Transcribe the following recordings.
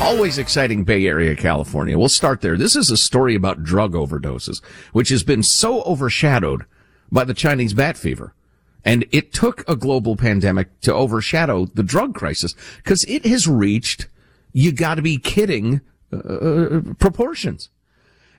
always exciting Bay Area, California. We'll start there. This is a story about drug overdoses, which has been so overshadowed by the Chinese bat fever. And it took a global pandemic to overshadow the drug crisis because it has reached, you gotta be kidding, uh, proportions.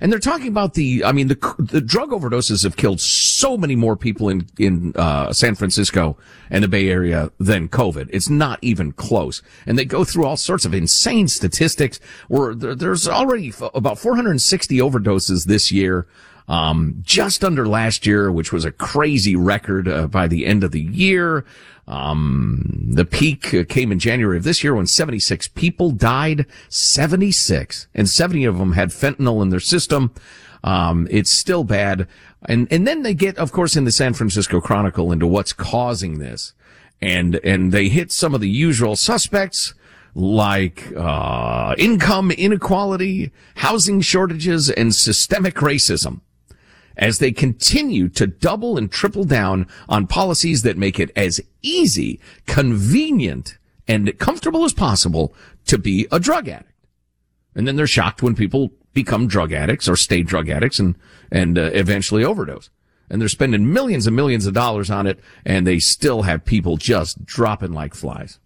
And they're talking about the, I mean, the, the drug overdoses have killed so many more people in, in, uh, San Francisco and the Bay Area than COVID. It's not even close. And they go through all sorts of insane statistics where there, there's already about 460 overdoses this year. Um, just under last year, which was a crazy record uh, by the end of the year. Um, the peak uh, came in January of this year when 76 people died. 76. And 70 of them had fentanyl in their system. Um, it's still bad. And, and then they get, of course, in the San Francisco Chronicle into what's causing this. And, and they hit some of the usual suspects like, uh, income inequality, housing shortages, and systemic racism as they continue to double and triple down on policies that make it as easy, convenient, and comfortable as possible to be a drug addict. And then they're shocked when people become drug addicts or stay drug addicts and, and uh, eventually overdose. And they're spending millions and millions of dollars on it and they still have people just dropping like flies.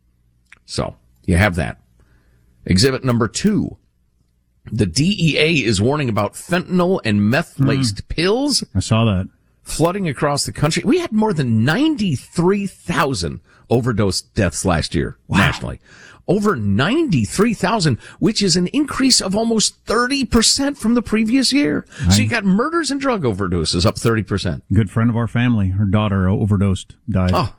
So you have that. Exhibit number two. The DEA is warning about fentanyl and meth laced mm. pills. I saw that. Flooding across the country. We had more than 93,000 overdose deaths last year wow. nationally. Over 93,000, which is an increase of almost 30% from the previous year. I, so you got murders and drug overdoses up 30%. Good friend of our family. Her daughter overdosed, died. Oh,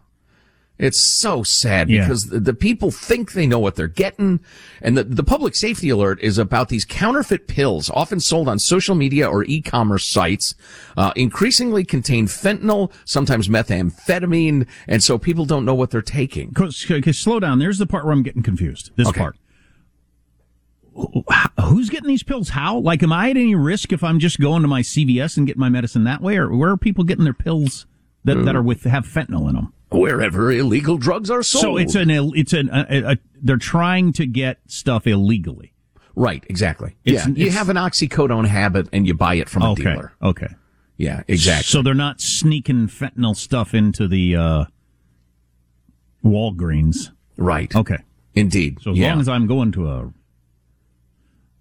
it's so sad because the, the, people think they know what they're getting. And the, the public safety alert is about these counterfeit pills, often sold on social media or e-commerce sites, uh, increasingly contain fentanyl, sometimes methamphetamine. And so people don't know what they're taking. Okay, slow down. There's the part where I'm getting confused. This okay. part. Who's getting these pills? How? Like, am I at any risk if I'm just going to my CVS and getting my medicine that way? Or where are people getting their pills that, that are with, have fentanyl in them? Wherever illegal drugs are sold. So it's an it's an a, a, they're trying to get stuff illegally. Right, exactly. It's, yeah, it's, you have an oxycodone habit and you buy it from a okay, dealer. Okay. Yeah, exactly. So they're not sneaking fentanyl stuff into the uh, Walgreens. Right. Okay. Indeed. So as yeah. long as I'm going to a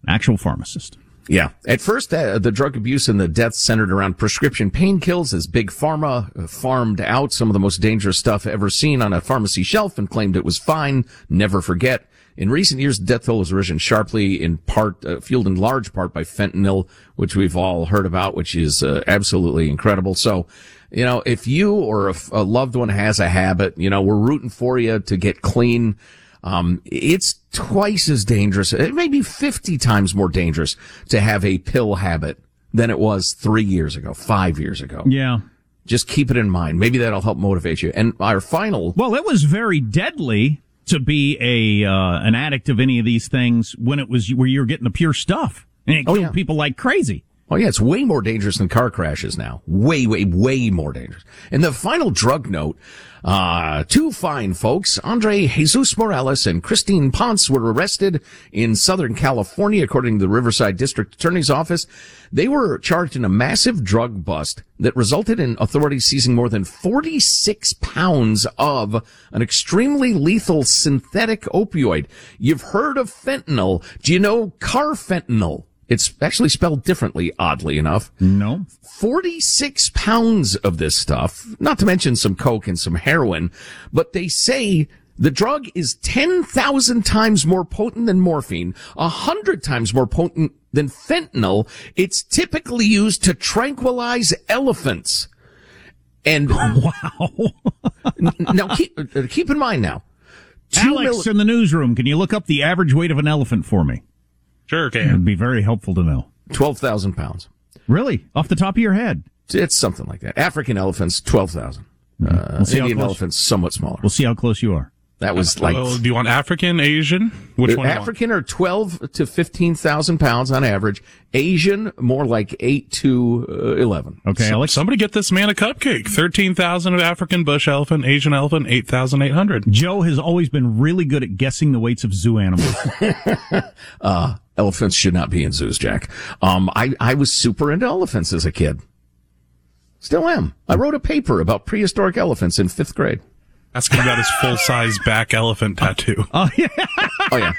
actual pharmacist. Yeah. At first, uh, the drug abuse and the deaths centered around prescription pain kills as big pharma uh, farmed out some of the most dangerous stuff ever seen on a pharmacy shelf and claimed it was fine. Never forget. In recent years, death toll has risen sharply, in part, uh, fueled in large part by fentanyl, which we've all heard about, which is uh, absolutely incredible. So, you know, if you or a loved one has a habit, you know, we're rooting for you to get clean. Um, it's twice as dangerous, it may be 50 times more dangerous to have a pill habit than it was three years ago, five years ago. Yeah. Just keep it in mind. Maybe that'll help motivate you. And our final. Well, it was very deadly to be a, uh, an addict of any of these things when it was where you were getting the pure stuff. And it oh, killed yeah. people like crazy. Oh yeah, it's way more dangerous than car crashes now. Way, way, way more dangerous. And the final drug note, uh, two fine folks, Andre Jesus Morales and Christine Ponce were arrested in Southern California, according to the Riverside District Attorney's Office. They were charged in a massive drug bust that resulted in authorities seizing more than 46 pounds of an extremely lethal synthetic opioid. You've heard of fentanyl. Do you know carfentanil? It's actually spelled differently, oddly enough. No. 46 pounds of this stuff, not to mention some coke and some heroin, but they say the drug is 10,000 times more potent than morphine, 100 times more potent than fentanyl. It's typically used to tranquilize elephants. And wow. now keep, uh, keep in mind now. Alex mil- in the newsroom, can you look up the average weight of an elephant for me? Sure It'd be very helpful to know. 12,000 pounds. Really? Off the top of your head? It's something like that. African elephants, 12,000. Uh, We'll see Indian elephants, somewhat smaller. We'll see how close you are. That was like well, do you want African, Asian? Which one? do you want? African are 12 to 15,000 pounds on average. Asian, more like 8 to uh, 11. Okay, Alex. Somebody get this man a cupcake. Thirteen thousand of African bush elephant, Asian elephant, eight thousand eight hundred. Joe has always been really good at guessing the weights of zoo animals. Elephants should not be in zoos, Jack. Um, I, I was super into elephants as a kid. Still am. I wrote a paper about prehistoric elephants in fifth grade. Asking about his full size back elephant tattoo. Oh yeah. Oh yeah.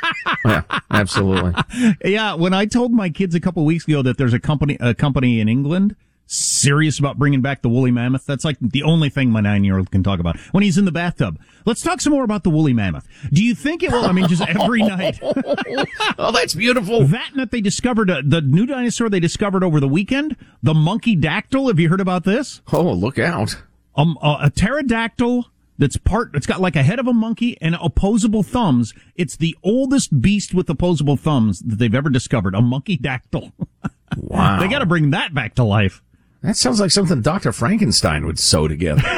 yeah. Absolutely. yeah, when I told my kids a couple weeks ago that there's a company a company in England serious about bringing back the woolly mammoth, that's like the only thing my nine year old can talk about when he's in the bathtub. Let's talk some more about the woolly mammoth. Do you think it will? I mean, just every night. Oh, that's beautiful. That and that they discovered uh, the new dinosaur they discovered over the weekend, the monkey dactyl. Have you heard about this? Oh, look out. Um, a, a pterodactyl that's part. It's got like a head of a monkey and opposable thumbs. It's the oldest beast with opposable thumbs that they've ever discovered. A monkey dactyl. Wow. they got to bring that back to life. That sounds like something Dr. Frankenstein would sew together.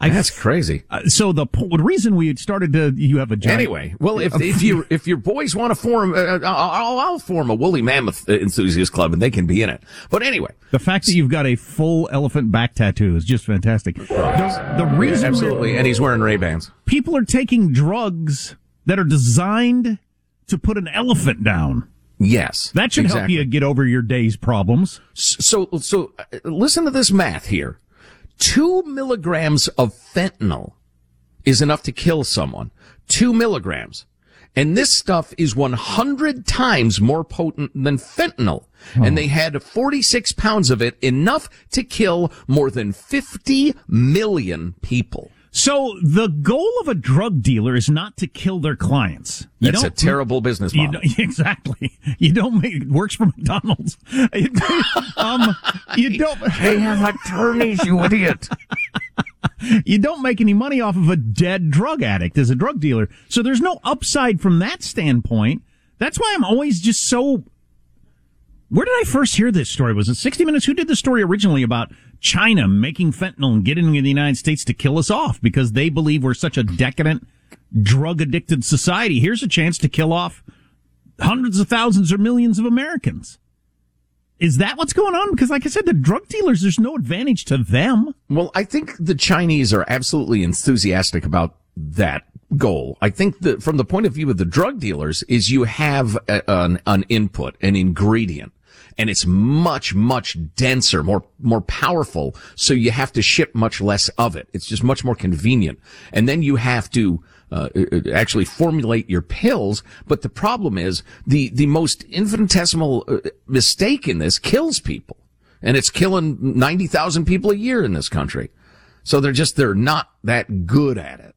That's crazy. Uh, so the, po- the reason we had started to you have a giant, Anyway, well, if if you if your boys want to form, uh, I'll, I'll form a woolly mammoth uh, enthusiast club, and they can be in it. But anyway, the fact that you've got a full elephant back tattoo is just fantastic. The, the reason absolutely, and he's wearing Ray Bans. people are taking drugs that are designed to put an elephant down. Yes, That should help you get over your day's problems. So, so uh, listen to this math here. Two milligrams of fentanyl is enough to kill someone. Two milligrams. And this stuff is 100 times more potent than fentanyl. And they had 46 pounds of it, enough to kill more than 50 million people. So the goal of a drug dealer is not to kill their clients. You That's a terrible business model. don't, exactly. You don't make it works for McDonald's. You don't- um, you don't. They have attorneys, you idiot. You don't make any money off of a dead drug addict as a drug dealer. So there's no upside from that standpoint. That's why I'm always just so. Where did I first hear this story? Was it 60 Minutes? Who did the story originally about China making fentanyl and getting into the United States to kill us off because they believe we're such a decadent, drug addicted society? Here's a chance to kill off hundreds of thousands or millions of Americans. Is that what's going on? Because, like I said, the drug dealers, there's no advantage to them. Well, I think the Chinese are absolutely enthusiastic about that goal. I think that from the point of view of the drug dealers is you have a, an, an input, an ingredient, and it's much, much denser, more, more powerful. So you have to ship much less of it. It's just much more convenient. And then you have to, uh, actually formulate your pills. But the problem is the, the most infinitesimal uh, mistake in this kills people. And it's killing 90,000 people a year in this country. So they're just, they're not that good at it.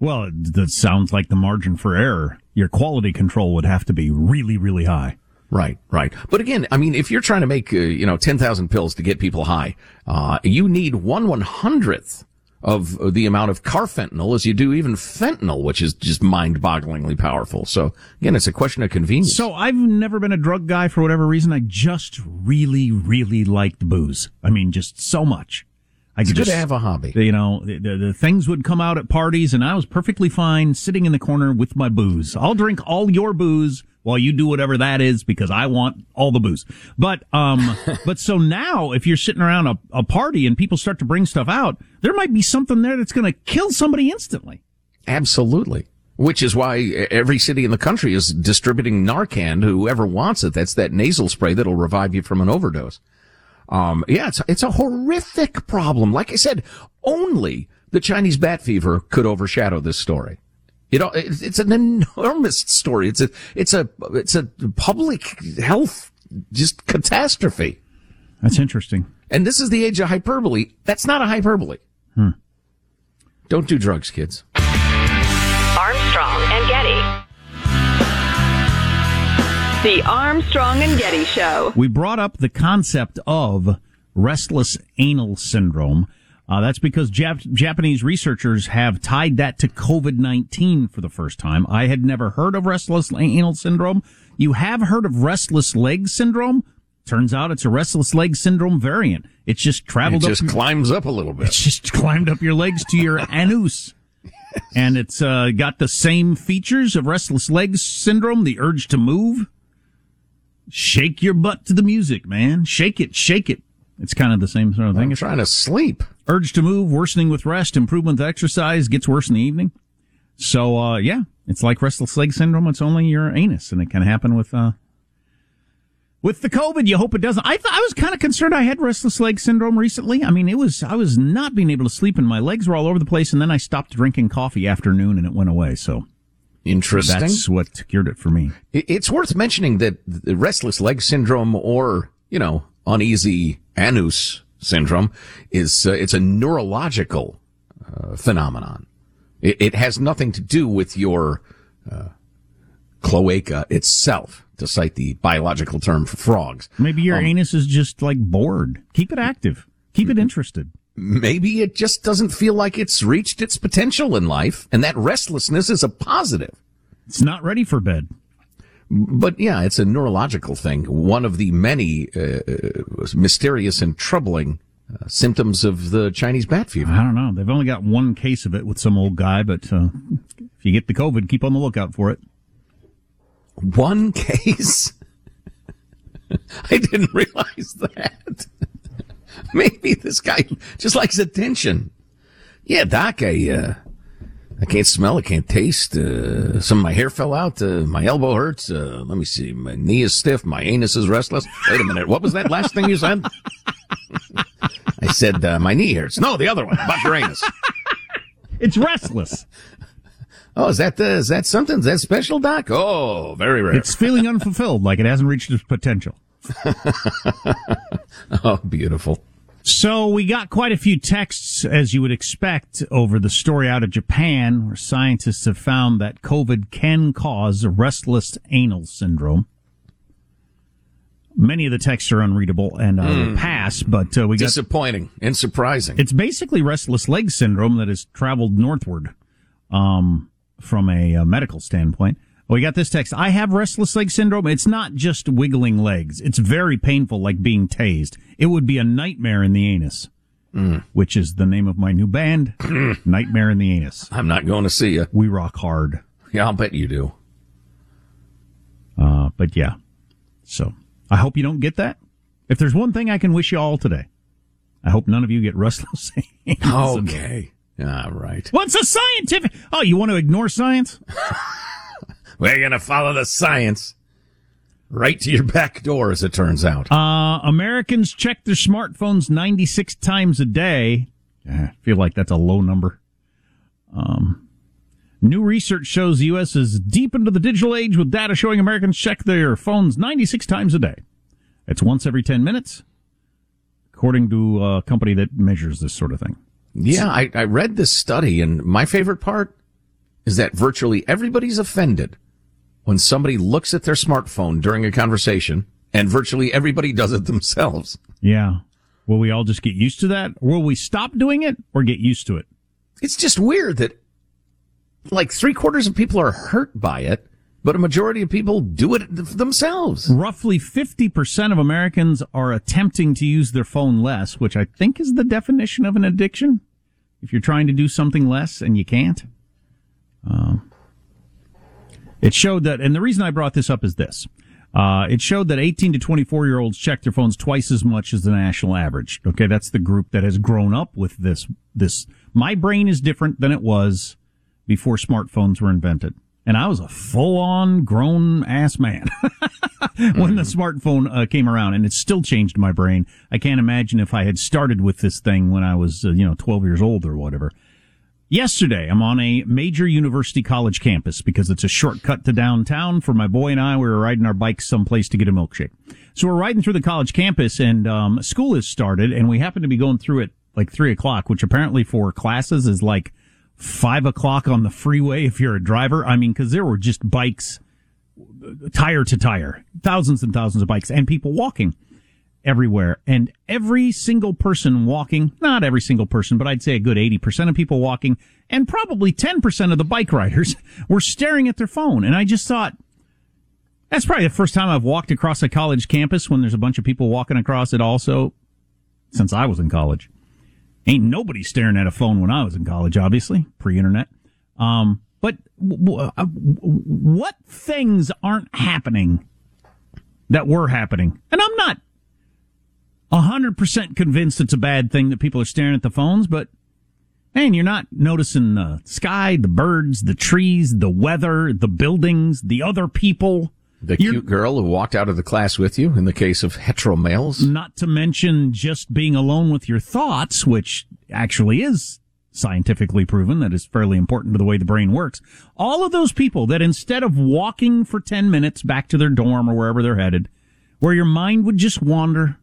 Well, that sounds like the margin for error. Your quality control would have to be really, really high. Right, right. But again, I mean, if you're trying to make, uh, you know, 10,000 pills to get people high, uh, you need one one hundredth of the amount of carfentanil as you do even fentanyl, which is just mind-bogglingly powerful. So again, it's a question of convenience. So I've never been a drug guy for whatever reason. I just really, really liked booze. I mean, just so much. I it's could good just, to have a hobby. you know, the, the, the things would come out at parties and I was perfectly fine sitting in the corner with my booze. I'll drink all your booze while you do whatever that is because I want all the booze. But, um, but so now if you're sitting around a, a party and people start to bring stuff out, there might be something there that's going to kill somebody instantly. Absolutely. Which is why every city in the country is distributing Narcan to whoever wants it. That's that nasal spray that'll revive you from an overdose. Um, yeah, it's, it's a horrific problem. Like I said, only the Chinese bat fever could overshadow this story. You know, it's, it's an enormous story. It's a, it's a, it's a public health just catastrophe. That's interesting. And this is the age of hyperbole. That's not a hyperbole. Hmm. Don't do drugs, kids. Armstrong and Getty. The Armstrong and Getty Show. We brought up the concept of restless anal syndrome. Uh, that's because Jap- Japanese researchers have tied that to COVID-19 for the first time. I had never heard of restless anal syndrome. You have heard of restless leg syndrome? Turns out it's a restless leg syndrome variant. It's just It traveled just up. climbs up a little bit. It's just climbed up your legs to your anus. And it's uh, got the same features of restless legs syndrome, the urge to move. Shake your butt to the music, man. Shake it, shake it. It's kind of the same sort of thing. I'm trying to sleep. Urge to move, worsening with rest, improvement with exercise, gets worse in the evening. So, uh, yeah, it's like restless leg syndrome. It's only your anus, and it can happen with, uh, with the COVID. You hope it doesn't. I I was kind of concerned I had restless leg syndrome recently. I mean, it was, I was not being able to sleep and my legs were all over the place. And then I stopped drinking coffee afternoon and it went away. So Interesting. that's what cured it for me. It's worth mentioning that the restless leg syndrome or, you know, uneasy anus syndrome is, uh, it's a neurological uh, phenomenon. It, it has nothing to do with your uh, cloaca itself, to cite the biological term for frogs. Maybe your anus is just like bored. Keep it active. Keep it interested. Maybe it just doesn't feel like it's reached its potential in life, and that restlessness is a positive. It's not ready for bed. But yeah, it's a neurological thing. One of the many uh, uh, mysterious and troubling uh, symptoms of the Chinese bat fever. I don't know. They've only got one case of it with some old guy, but uh, if you get the COVID, keep on the lookout for it. One case? I didn't realize that. Maybe this guy just likes attention. Yeah, Doc, I, uh, I can't smell, I can't taste. Uh, some of my hair fell out. Uh, my elbow hurts. Uh, let me see. My knee is stiff. My anus is restless. Wait a minute. What was that last thing you said? I said, uh, my knee hurts. No, the other one about your anus. It's restless. Oh, is that, uh, is that something? Is that special, Doc? Oh, very rare. it's feeling unfulfilled, like it hasn't reached its potential. oh, beautiful. So we got quite a few texts, as you would expect, over the story out of Japan, where scientists have found that COVID can cause restless anal syndrome. Many of the texts are unreadable and uh, will pass, but uh, we got Disappointing and surprising. It's basically restless leg syndrome that has traveled northward um, from a, uh medical standpoint. We got this text. I have restless leg syndrome. It's not just wiggling legs. It's very painful, like being tased. It would be a nightmare in the anus, which is the name of my new band, Nightmare in the Anus. I'm not going to see you. We rock hard. Yeah, I'll bet you do. Uh, but yeah. So I hope you don't get that. If there's one thing I can wish you all today, I hope none of you get restless. Okay. All right. What's a scientific? Oh, you want to ignore science? We're going to follow the science right to your back door, as it turns out. Uh, Americans check their smartphones 96 times a day. I feel like that's a low number. Um, new research shows the U.S. is deep into the digital age with data showing Americans check their phones 96 times a day. It's once every 10 minutes, according to a company that measures this sort of thing. yeah, I, I read this study, and my favorite part is that virtually everybody's offended when somebody looks at their smartphone during a conversation, and virtually everybody does it themselves. Yeah. Will we all just get used to that? Or will we stop doing it or get used to it? It's just weird that like three quarters of people are hurt by it, but a majority of people do it themselves. Roughly 50% of Americans are attempting to use their phone less, which I think is the definition of an addiction. If you're trying to do something less and you can't. Um, it showed that, and the reason I brought this up is this. Uh, it showed that 18 to 24 year olds check their phones twice as much as the national average. Okay, that's the group that has grown up with this. This my brain is different than it was before smartphones were invented, and I was a full on grown ass man when the smartphone uh, came around, and it still changed my brain. I can't imagine if I had started with this thing when I was uh, you know 12 years old or whatever. Yesterday, I'm on a major university college campus because it's a shortcut to downtown. For my boy and I, we were riding our bikes someplace to get a milkshake. So we're riding through the college campus and, um, school has started and we happen to be going through it like three o'clock, which apparently for classes is like five o'clock on the freeway if you're a driver. I mean, cause there were just bikes tire to tire, thousands and thousands of bikes and people walking everywhere. And every single person walking, not every single person, but I'd say a good 80% of people walking and probably 10% of the bike riders were staring at their phone. And I just thought, That's probably the first time I've walked across a college campus when there's a bunch of people walking across it also since I was in college. Ain't nobody staring at a phone when I was in college, obviously, pre-internet. Um, but uh, what things aren't happening that were happening? And I'm not 100% convinced it's a bad thing that people are staring at the phones, but man, you're not noticing the sky, the birds, the trees, the weather, the buildings, the other people. The You're- cute girl who walked out of the class with you in the case of hetero males. Not to mention just being alone with your thoughts, which actually is scientifically proven that is fairly important to the way the brain works. All of those people that instead of walking for 10 minutes back to their dorm or wherever they're headed, where your mind would just wander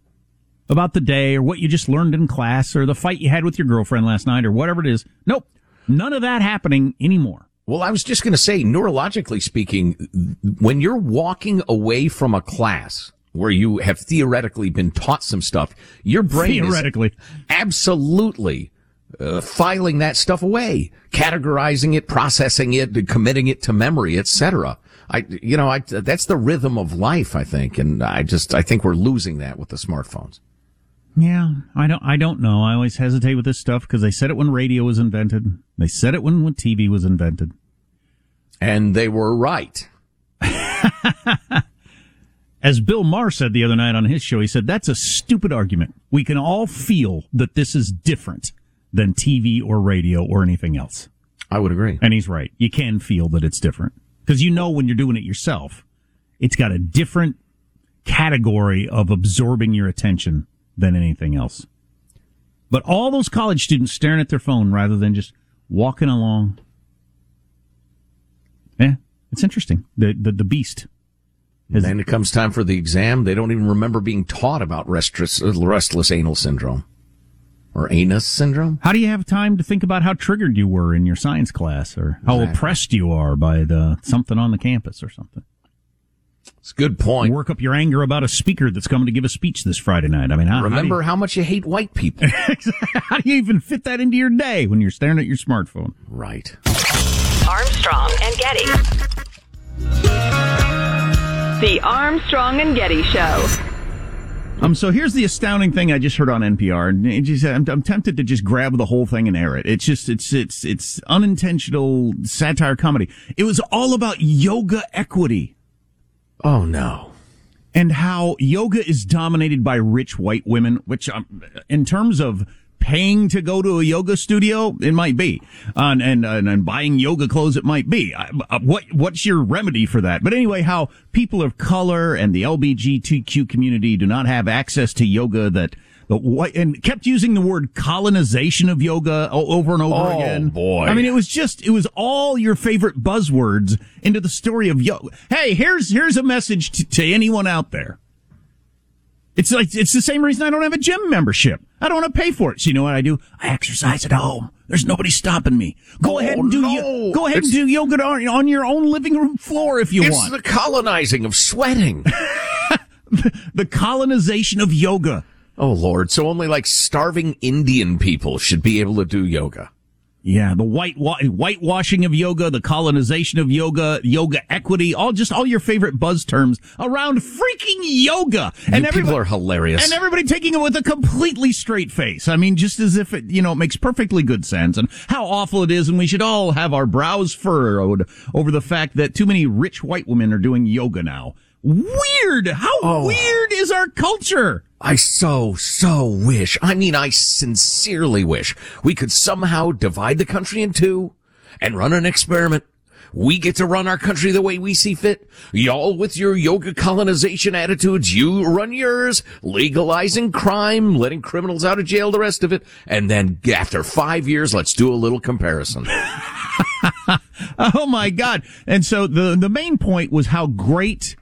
about the day or what you just learned in class or the fight you had with your girlfriend last night or whatever it is. Nope. None of that happening anymore. Well, I was just going to say, neurologically speaking, when you're walking away from a class where you have theoretically been taught some stuff, your brain Theoretically. is absolutely uh, filing that stuff away, categorizing it, processing it, committing it to memory, etc. I, you know, I, that's the rhythm of life, I think, and I just, I think we're losing that with the smartphones. Yeah, I don't. I don't know. I always hesitate with this stuff because they said it when radio was invented. They said it when when TV was invented. And they were right. As Bill Maher said the other night on his show, he said that's a stupid argument. We can all feel that this is different than TV or radio or anything else, I would agree. and he's right. You can feel that it's different because you know when you're doing it yourself, it's got a different category of absorbing your attention than anything else. But all those college students staring at their phone rather than just walking along. Yeah, it's interesting. The the, the beast. And then it comes time for the exam. They don't even remember being taught about restless, uh, restless anal syndrome or anus syndrome. How do you have time to think about how triggered you were in your science class or how Exactly. oppressed you are by the something on the campus or something? It's a good point. Work up your anger about a speaker that's coming to give a speech this Friday night. I mean, how, Remember how much you hate white people. how do, you, how do you even fit that into your day when you're staring at your smartphone? right. Armstrong and Getty. The Armstrong and Getty Show. Um, so here's the astounding thing I just heard on NPR, and just, I'm, I'm tempted to just grab the whole thing and air it. It's just, it's, it's, it's unintentional satire comedy. It was all about yoga equity. Oh no. and how yoga is dominated by rich white women, which um, in terms of paying to go to a yoga studio, it might be, uh, and, and and buying yoga clothes, it might be. Uh, what what's your remedy for that? But anyway, how people of color and the LGBTQ community do not have access to yoga that. And kept using the word colonization of yoga over and over Oh, again. boy. I mean, it was just, it was all your favorite buzzwords into the story of yoga. Hey, here's, here's a message to, to anyone out there. It's like, it's the same reason I don't have a gym membership. I don't want to pay for it. So you know what I do? I exercise at home. There's nobody stopping me. Go Oh, ahead and do, no. yo- go ahead and do yoga on, on your own living room floor if you It's want. the colonizing of sweating. the colonization of yoga. Oh Lord. So only like starving Indian people should be able to do yoga. Yeah, the white whitewashing of yoga, the colonization of yoga, yoga equity, all just all your favorite buzz terms around freaking yoga. And you people everybody- are hilarious. And everybody taking it with a completely straight face. I mean, just as if it, you know, it makes perfectly good sense and how awful it is. And we should all have our brows furrowed over the fact that too many rich white women are doing yoga now. Weird. How Oh. weird is our culture? I so, so wish, I mean, I sincerely wish we could somehow divide the country in two and run an experiment. We get to run our country the way we see fit. Y'all with your yoga colonization attitudes, you run yours, legalizing crime, letting criminals out of jail, the rest of it. And then after five years, let's do a little comparison. Oh my God. And so the, the main point was how great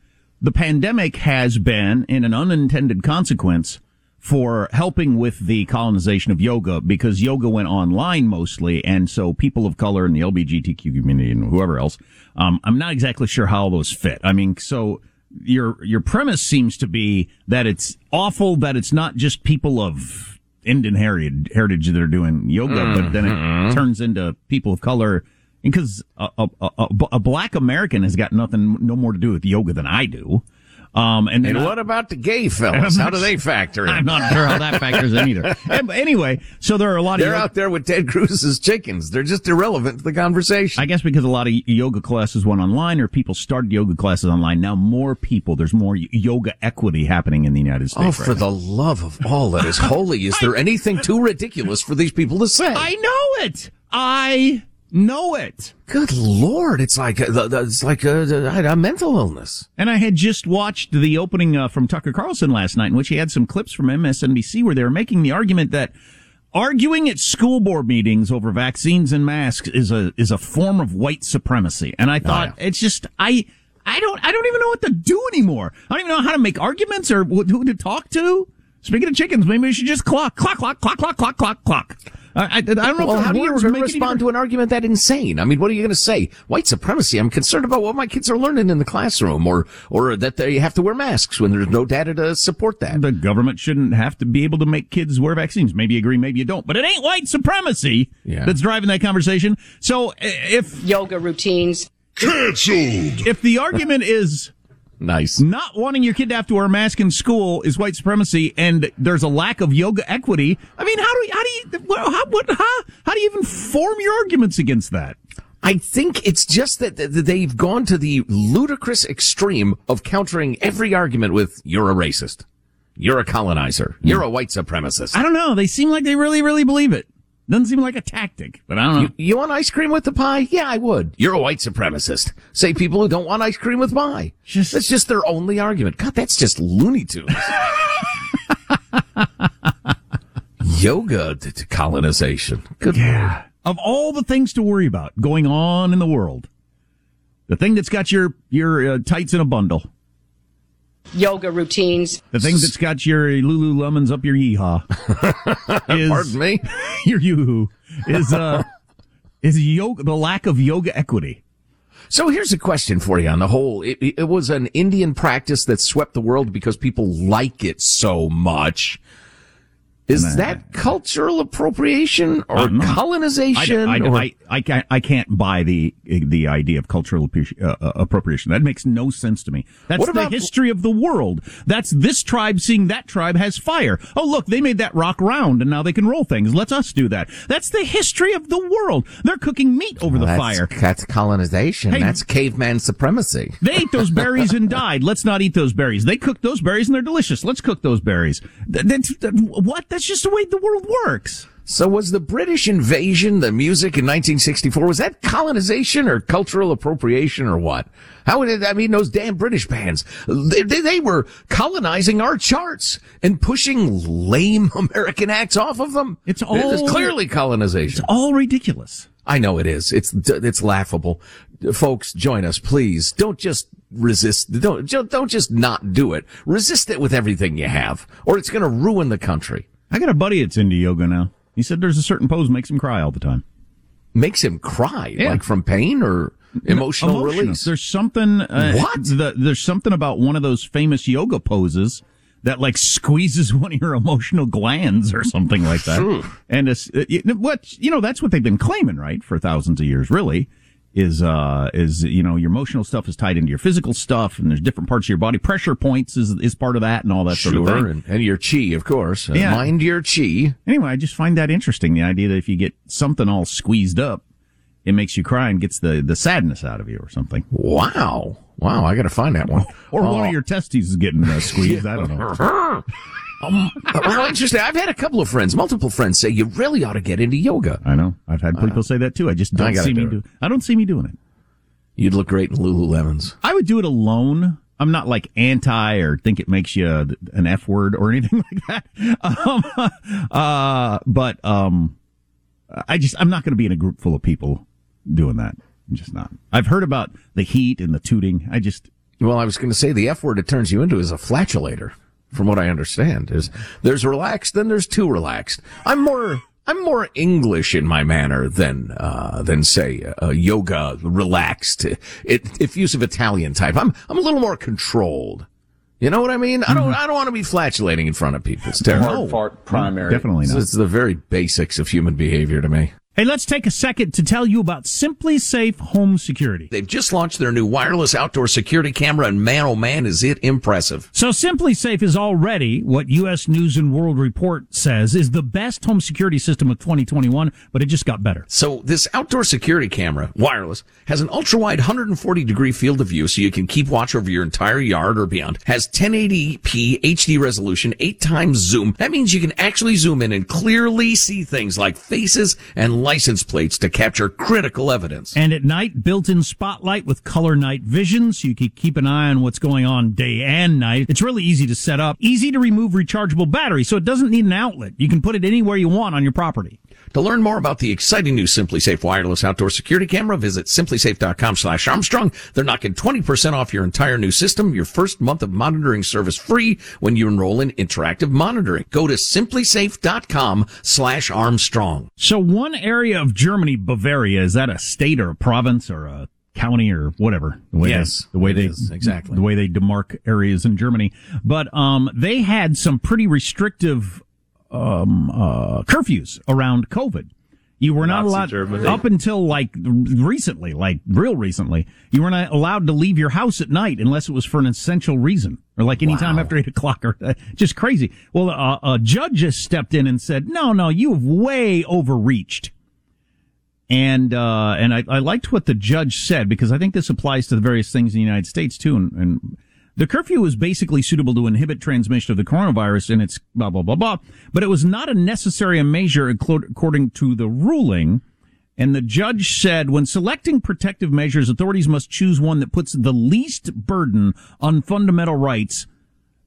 the pandemic has been in an unintended consequence for helping with the colonization of yoga because yoga went online mostly. And so people of color and the LGBTQ community and whoever else, um, I'm not exactly sure how those fit. I mean, so your, your premise seems to be that it's awful that it's not just people of Indian heritage, heritage that are doing yoga, but then it turns into people of color because a, a, a, a black American has got nothing, no more to do with yoga than I do. Um, and, And I- what about the gay fellas? How do they factor in? I'm not sure how that factors in either. And- but anyway, so there are a lot of They're out there with Ted Cruz's chickens. They're just irrelevant to the conversation. I guess because a lot of yoga classes went online or people started yoga classes online. Now more people, there's more yoga equity happening in the United States. Oh, right for now. the love of all that is holy, is there anything too ridiculous for these people to say? I know it. I know it. Good lord, it's like a, the- it's like a, a, a mental illness. And I had just watched the opening uh, from Tucker Carlson last night, in which he had some clips from MSNBC where they were making the argument that arguing at school board meetings over vaccines and masks is a is a form of white supremacy. And I thought it's just I I don't I don't even know what to do anymore. I don't even know how to make arguments or who to talk to. Speaking of chickens, maybe we should just clock, clock, clock, clock, clock, clock, clock, clock. I, I, I don't know Well, if how the do you words make any respond to an argument that insane? I mean, what are you going to say? White supremacy. I'm concerned about what my kids are learning in the classroom, or or that they have to wear masks when there's no data to support that. the government shouldn't have to be able to make kids wear vaccines. Maybe you agree, maybe you don't. But it ain't white supremacy Yeah. that's driving that conversation. So if yoga routines. Canceled, if the argument is Nice. not wanting your kid to have to wear a mask in school is white supremacy, and there's a lack of yoga equity, I mean, how do you, how do you how what how, how do you even form your arguments against that? I think it's just that they've gone to the ludicrous extreme of countering every argument with "you're a racist," "you're a colonizer," "you're a white supremacist." I don't know. They seem like they really really believe it. Doesn't seem like a tactic, but I don't know. You, you want ice cream with the pie? Yeah, I would. You're a white supremacist. Say people who don't want ice cream with pie. Just- that's just their only argument. God, that's just Looney Tunes. Yoga to, to colonization. Good lord. of all the things to worry about going on in the world, the thing that's got your your uh, tights in a bundle, yoga routines. the thing that's got your Lululemons up your yeehaw, is Pardon me. your yoo-hoo. is uh is yoga the lack of yoga equity. So here's a question for you on the whole. It, it was an Indian practice that swept the world because people like it so much. Is Nah. that cultural appropriation or don't. I, colonization? I, or- I, I, can't, I can't buy the the idea of cultural uh, uh, appropriation. That makes no sense to me. That's the history of the world. That's this tribe seeing that tribe has fire. Oh, look, they made that rock round and now they can roll things. Let's us do that. That's the history of the world. They're cooking meat over the that's, fire. That's colonization. Hey. that's caveman supremacy. They ate those berries and died. Let's not eat those berries. They cooked those berries and they're delicious. Let's cook those berries. Th- what? That's just the way the world works. So was the British invasion, the music in 1964, was that colonization or cultural appropriation or what? How did, I mean, those damn British bands, they, they, were colonizing our charts and pushing lame American acts off of them. It's all- It's clearly colonization. It's all ridiculous. I know it is. It's, it's laughable. Folks, join us, please. Don't just resist. Don't, don't just not do it. Resist it with everything you have, or it's going to ruin the country. I got a buddy that's into yoga now. He said there's a certain pose makes him cry all the time. Makes him cry, Yeah. like from pain or emotional, release. There's something. Uh, What? The, there's something about one of those famous yoga poses that like squeezes one of your emotional glands or something like that. and it's uh, it- what you know. That's what they've been claiming, right, for thousands of years. Really, is uh is you know your emotional stuff is tied into your physical stuff, and there's different parts of your body. Pressure points is is part of that, and all that sort of thing. and, and your chi, of course. Uh, Yeah. Mind your chi. Anyway, I just find that interesting. The idea that if you get something all squeezed up, it makes you cry and gets the, the sadness out of you or something. Wow. Wow, I got to find that one. Or one Oh. of your testes is getting uh, squeezed. I don't know. Well, interesting. I've had a couple of friends, multiple friends say you really ought to get into yoga. I know. I've had people say that too. I just don't gotta see me do do. it. I don't see me doing it. You'd look great in Lululemons. I would do it alone. I'm not like anti or think it makes you an F word or anything like that. Um, uh, but um, I just I'm not going to be in a group full of people doing that. I'm just not. I've heard about the heat and the tooting. I just Well, I was going to say the F word it turns you into is a flatulator, from what I understand. Is there's relaxed, then there's too relaxed. I'm more I'm more English in my manner than uh, than say uh, yoga relaxed, it, effusive Italian type. I'm I'm a little more controlled. You know what I mean? I don't I don't want to be flatulating in front of people. It's terrible. No. fart primary. definitely It's, not. it's the very basics of human behavior to me. Hey, let's take a second to tell you about SimpliSafe Home Security. They've just launched their new wireless outdoor security camera, and man, oh man, is it impressive. So SimpliSafe is already what U.S. News and World Report says is the best home security system of 2021, but it just got better. So this outdoor security camera, wireless, has an ultra wide 140 degree field of view so you can keep watch over your entire yard or beyond. Has 1080p HD resolution, eight times zoom. That means you can actually zoom in and clearly see things like faces and license plates to capture critical evidence. And at night, built-in spotlight with color night vision, so you can keep an eye on what's going on day and night. It's really easy to set up, easy to remove rechargeable battery, so it doesn't need an outlet. You can put it anywhere you want on your property. To learn more about the exciting new SimpliSafe wireless outdoor security camera, visit simplisafe.com slash Armstrong. They're knocking 20% off your entire new system, your first month of monitoring service free when you enroll in interactive monitoring. Go to simplisafe.com slash Armstrong. So one area of Germany, Bavaria, is that a state or a province or a county or whatever? The way Yes, they, the way they is, exactly. the way they demark areas in Germany. But um, they had some pretty restrictive um, uh, curfews around COVID. You were not Nazi allowed Germany. up until like recently, like real recently. You were not allowed to leave your house at night unless it was for an essential reason, or like any time after eight o'clock, or uh, just crazy. Well, uh, a judge just stepped in and said, "No, no, you have way overreached." And uh, and I, I liked what the judge said because I think this applies to the various things in the United States too. And, and the curfew was basically suitable to inhibit transmission of the coronavirus, and it's blah blah blah blah. But it was not a necessary measure according to the ruling. And the judge said, when selecting protective measures, authorities must choose one that puts the least burden on fundamental rights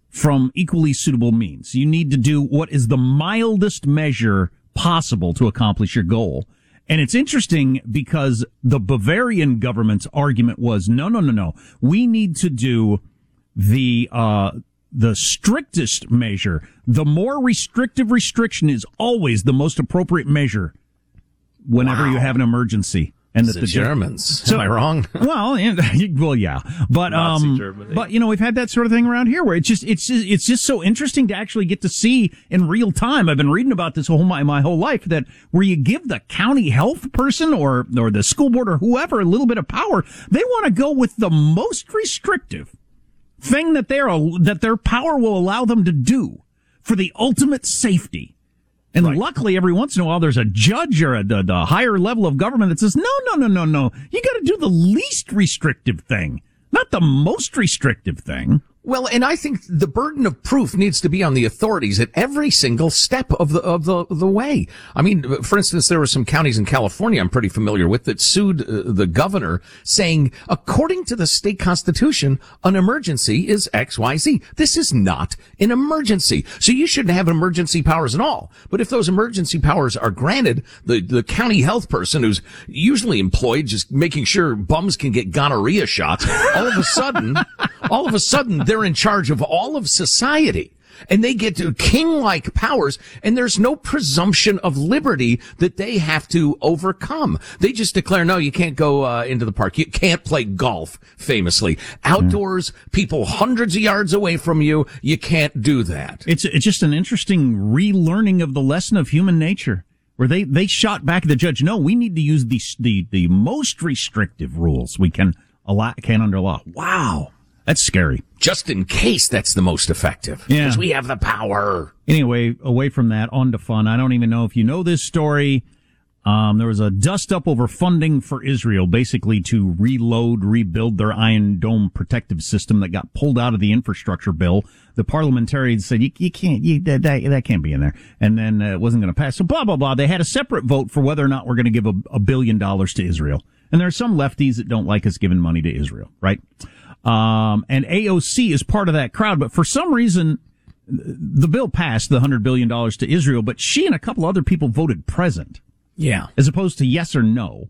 from equally suitable means. You need to do what is the mildest measure possible to accomplish your goal. And it's interesting because the Bavarian government's argument was, no, no, no, no. We need to do the, uh, the strictest measure. The more restrictive restriction is always the most appropriate measure whenever you have an emergency. And that The the Germans. Am I wrong? well, and, well, yeah, but Nazi um, Germany. but you know, we've had that sort of thing around here where it's just it's just, it's just so interesting to actually get to see in real time. I've been reading about this whole my my whole life that where you give the county health person or or the school board or whoever a little bit of power, they want to go with the most restrictive thing that they're that their power will allow them to do for the ultimate safety. And luckily, every once in a while, there's a judge or a, the, the higher level of government that says, no, no, no, no, no. You got to do the least restrictive thing, not the most restrictive thing. Well, and I think the burden of proof needs to be on the authorities at every single step of the of the the way. I mean, for instance, there were some counties in California I'm pretty familiar with that sued uh, the governor saying, according to the state constitution, an emergency is X Y Z. This is not an emergency, so you shouldn't have emergency powers at all. But if those emergency powers are granted, the the county health person who's usually employed just making sure bums can get gonorrhea shots, all of a sudden, all of a sudden they're in charge of all of society. And they get to king-like powers, and there's no presumption of liberty that they have to overcome. They just declare, no, you can't go uh, into the park. You can't play golf, famously. Outdoors, people hundreds of yards away from you, you can't do that. It's it's just an interesting relearning of the lesson of human nature, where they they shot back at the judge. No, we need to use the the the most restrictive rules we can allow can under law. Wow, that's scary. Just in case that's the most effective. Yeah. Because we have the power. Anyway, away from that, on to fun. I don't even know if you know this story. Um, there was a dust up over funding for Israel, basically to reload, rebuild their Iron Dome protective system that got pulled out of the infrastructure bill. The parliamentarians said, you, you can't, you, that, that, that can't be in there. And then uh, it wasn't going to pass. So blah, blah, blah. They had a separate vote for whether or not we're going to give a, a billion dollars to Israel. And there are some lefties that don't like us giving money to Israel, right? Um, and AOC is part of that crowd, but for some reason, the bill passed the hundred billion dollars to Israel, but she and a couple other people voted present Yeah. as opposed to yes or no.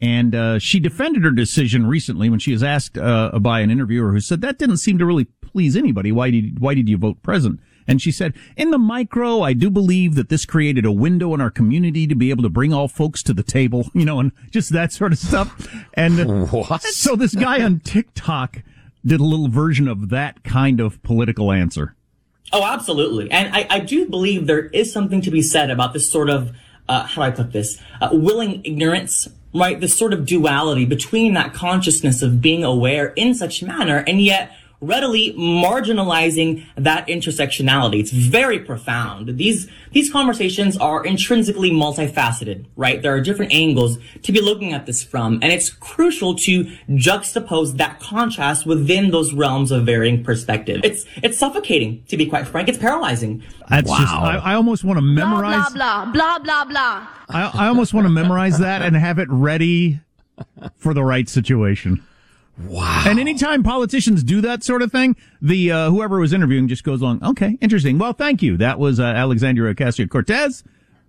And uh, she defended her decision recently when she was asked uh, by an interviewer who said that didn't seem to really please anybody. Why did why did you vote present? And she said, in the micro, I do believe that this created a window in our community to be able to bring all folks to the table, you know, and just that sort of stuff. And uh, What? so this guy on TikTok did a little version of that kind of political answer. Oh, absolutely. And I, I do believe there is something to be said about this sort of uh, how do I put this? Uh, willing ignorance, right? This sort of duality between that consciousness of being aware in such manner and yet readily marginalizing that intersectionality. It's very profound. These, these conversations are intrinsically multifaceted, right? There are different angles to be looking at this from, and it's crucial to juxtapose that contrast within those realms of varying perspective. It's, it's suffocating, to be quite frank. It's paralyzing. That's just, I, I almost want to memorize. Blah, blah, blah, blah, blah. I, I almost want to memorize that and have it ready for the right situation. Wow. And anytime politicians do that sort of thing, the uh, whoever was interviewing just goes along. Okay, interesting. Well, thank you. That was uh, Alexandria Ocasio Cortez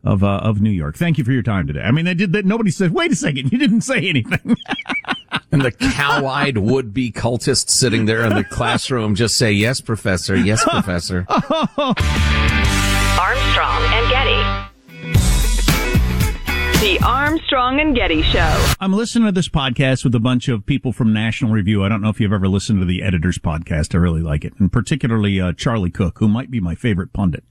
of uh, of New York. Thank you for your time today. I mean, they did that. Nobody said, "Wait a second, you didn't say anything." and the cow-eyed would-be cultist sitting there in the classroom just say, "Yes, professor. Yes, professor." Armstrong and Getty. The Armstrong and Getty Show. I'm listening to this podcast with a bunch of people from National Review. I don't know if you've ever listened to the Editors podcast. I really like it, and particularly uh, Charlie Cooke, who might be my favorite pundit.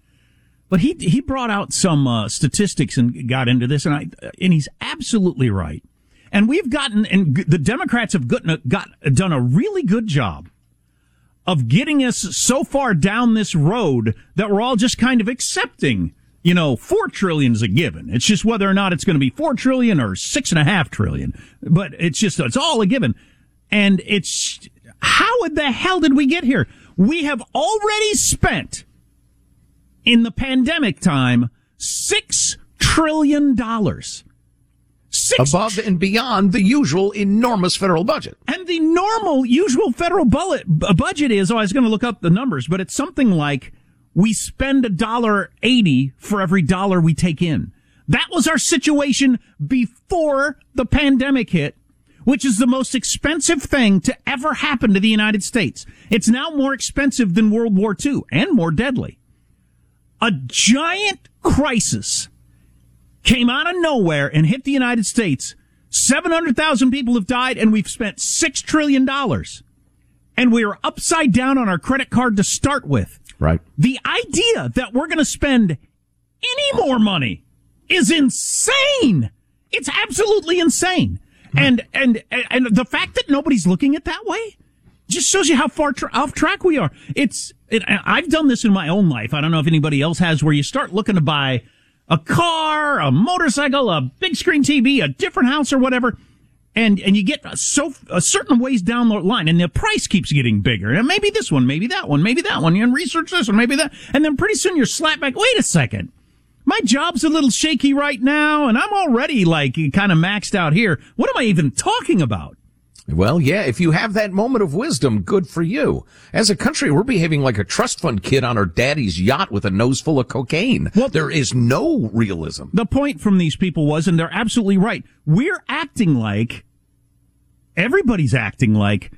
But he he brought out some uh, statistics and got into this, and I and he's absolutely right. And we've gotten, and the Democrats have gotten got done a really good job of getting us so far down this road that we're all just kind of accepting you know, four trillion is a given. It's just whether or not it's going to be four trillion or six and a half trillion. But it's just, it's all a given. And it's, how in the hell did we get here? We have already spent in the pandemic time six trillion dollars. Six above and beyond the usual enormous federal budget. And the normal, usual federal bullet, budget is, oh, I was going to look up the numbers, but it's something like we spend a dollar eighty for every dollar we take in. That was our situation before the pandemic hit, which is the most expensive thing to ever happen to the United States. It's now more expensive than World War II and more deadly. A giant crisis came out of nowhere and hit the United States. 700,000 people have died and we've spent $6 trillion. And we are upside down on our credit card to start with. Right. The idea that we're going to spend any more money is insane. It's absolutely insane. Hmm. And, and, and the fact that nobody's looking at that way just shows you how far tra- off track we are. It's, it, I've done this in my own life. I don't know if anybody else has where you start looking to buy a car, a motorcycle, a big screen TV, a different house or whatever and and you get so a certain ways down the line, and the price keeps getting bigger. And maybe this one, maybe that one, maybe that one. You research this one, maybe that, and then pretty soon you're slapped back. Wait a second, my job's a little shaky right now, and I'm already like kind of maxed out here. What am I even talking about? Well, yeah, if you have that moment of wisdom, good for you. As a country, we're behaving like a trust fund kid on our daddy's yacht with a nose full of cocaine. Well, there is no realism. The point from these people was, and they're absolutely right, we're acting like, everybody's acting like,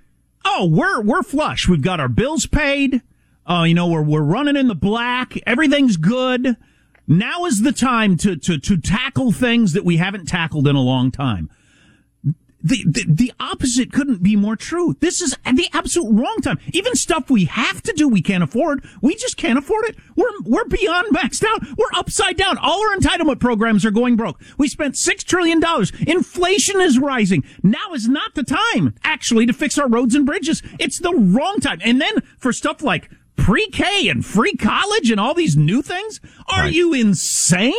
oh, we're, we're flush. We've got our bills paid. Uh, you know, we're, we're running in the black. Everything's good. Now is the time to, to, to tackle things that we haven't tackled in a long time the, the, the opposite couldn't be more true. This is the absolute wrong time. Even stuff we have to do, we can't afford. We just can't afford it. We're, we're beyond maxed out. We're upside down. All our entitlement programs are going broke. We spent six trillion dollars. Inflation is rising. Now is not the time, actually, to fix our roads and bridges. It's the wrong time. And then for stuff like pre-K and free college and all these new things, are right. you insane?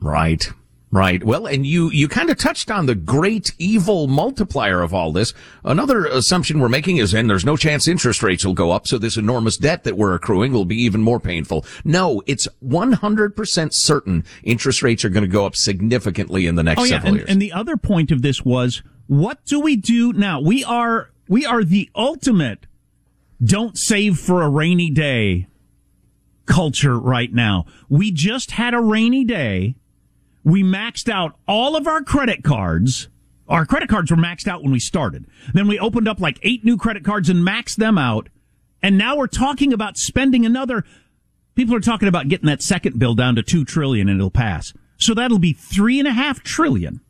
Right. Right. Well, and you, you kind of touched on the great evil multiplier of all this. Another assumption we're making is, and there's no chance interest rates will go up, so this enormous debt that we're accruing will be even more painful. No, it's 100% certain interest rates are going to go up significantly in the next oh, yeah. several and, years. And the other point of this was, what do we do now? We are, we are the ultimate don't save for a rainy day culture right now. We just had a rainy day we maxed out all of our credit cards. Our credit cards were maxed out when we started. Then we opened up like eight new credit cards and maxed them out. And now we're talking about spending another. People are talking about getting that second bill down to two trillion and it'll pass. So that'll be three and a half trillion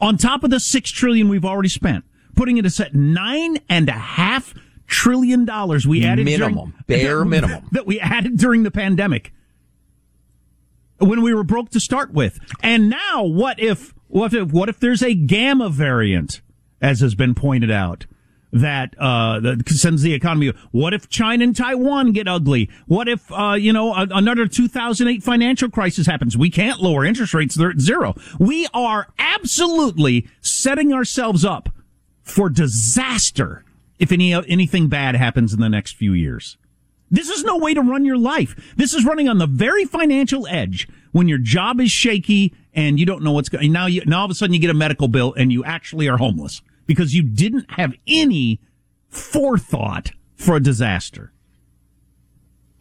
on top of the six trillion we've already spent, putting it at nine and a half trillion dollars we added minimum, during, bare that, minimum that we added during the pandemic when we were broke to start with. And now, what if, what if, what if there's a gamma variant, as has been pointed out? That uh, that sends the economy. What if China and Taiwan get ugly? What if uh, you know a, another 2008 financial crisis happens? We can't lower interest rates; they're at zero. We are absolutely setting ourselves up for disaster if any anything bad happens in the next few years. This is no way to run your life. This is running on the very financial edge when your job is shaky and you don't know what's going. Now, you, now all of a sudden you get a medical bill and you actually are homeless because you didn't have any forethought for a disaster.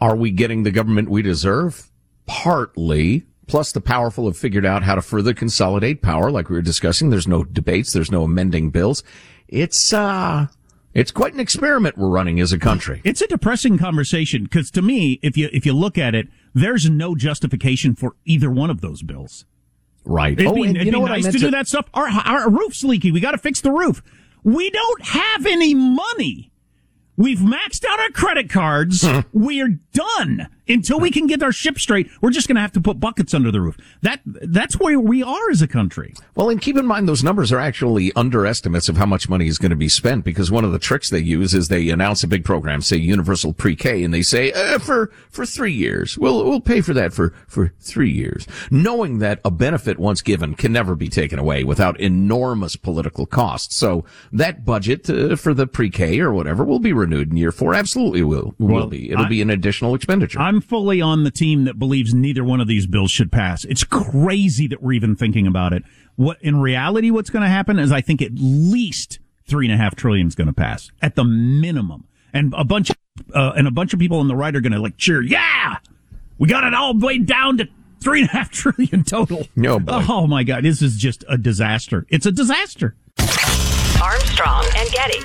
Are we getting the government we deserve? Partly. Plus, the powerful have figured out how to further consolidate power, like we were discussing. There's no debates. There's no amending bills. It's, uh, it's quite an experiment we're running as a country. It's a depressing conversation because to me, if you, if you look at it, there's no justification for either one of those bills. Right. It'd oh, be, and it'd you know be what I nice to to do that stuff. Our, our roof's leaky. We got to fix the roof. We don't have any money. We've maxed out our credit cards. Hmm. We're done until we can get our ship straight. We're just going to have to put buckets under the roof. That that's where we are as a country. Well, and keep in mind those numbers are actually underestimates of how much money is going to be spent because one of the tricks they use is they announce a big program, say universal pre-K, and they say uh, for for three years. We'll we'll pay for that for for three years, knowing that a benefit once given can never be taken away without enormous political costs. So that budget uh, for the pre-K or whatever will be renewed in year four. Absolutely will will Well, be. It'll I- be an additional expenditure. I'm fully on the team that believes neither one of these bills should pass. It's crazy that we're even thinking about it. What in reality, what's going to happen is I think at least three and a half trillion is going to pass at the minimum, and a bunch of uh, and a bunch of people on the right are going to like cheer. Yeah, we got it all the way down to three and a half trillion total. Oh, boy. oh my god, this is just a disaster. It's a disaster. Armstrong and Getty.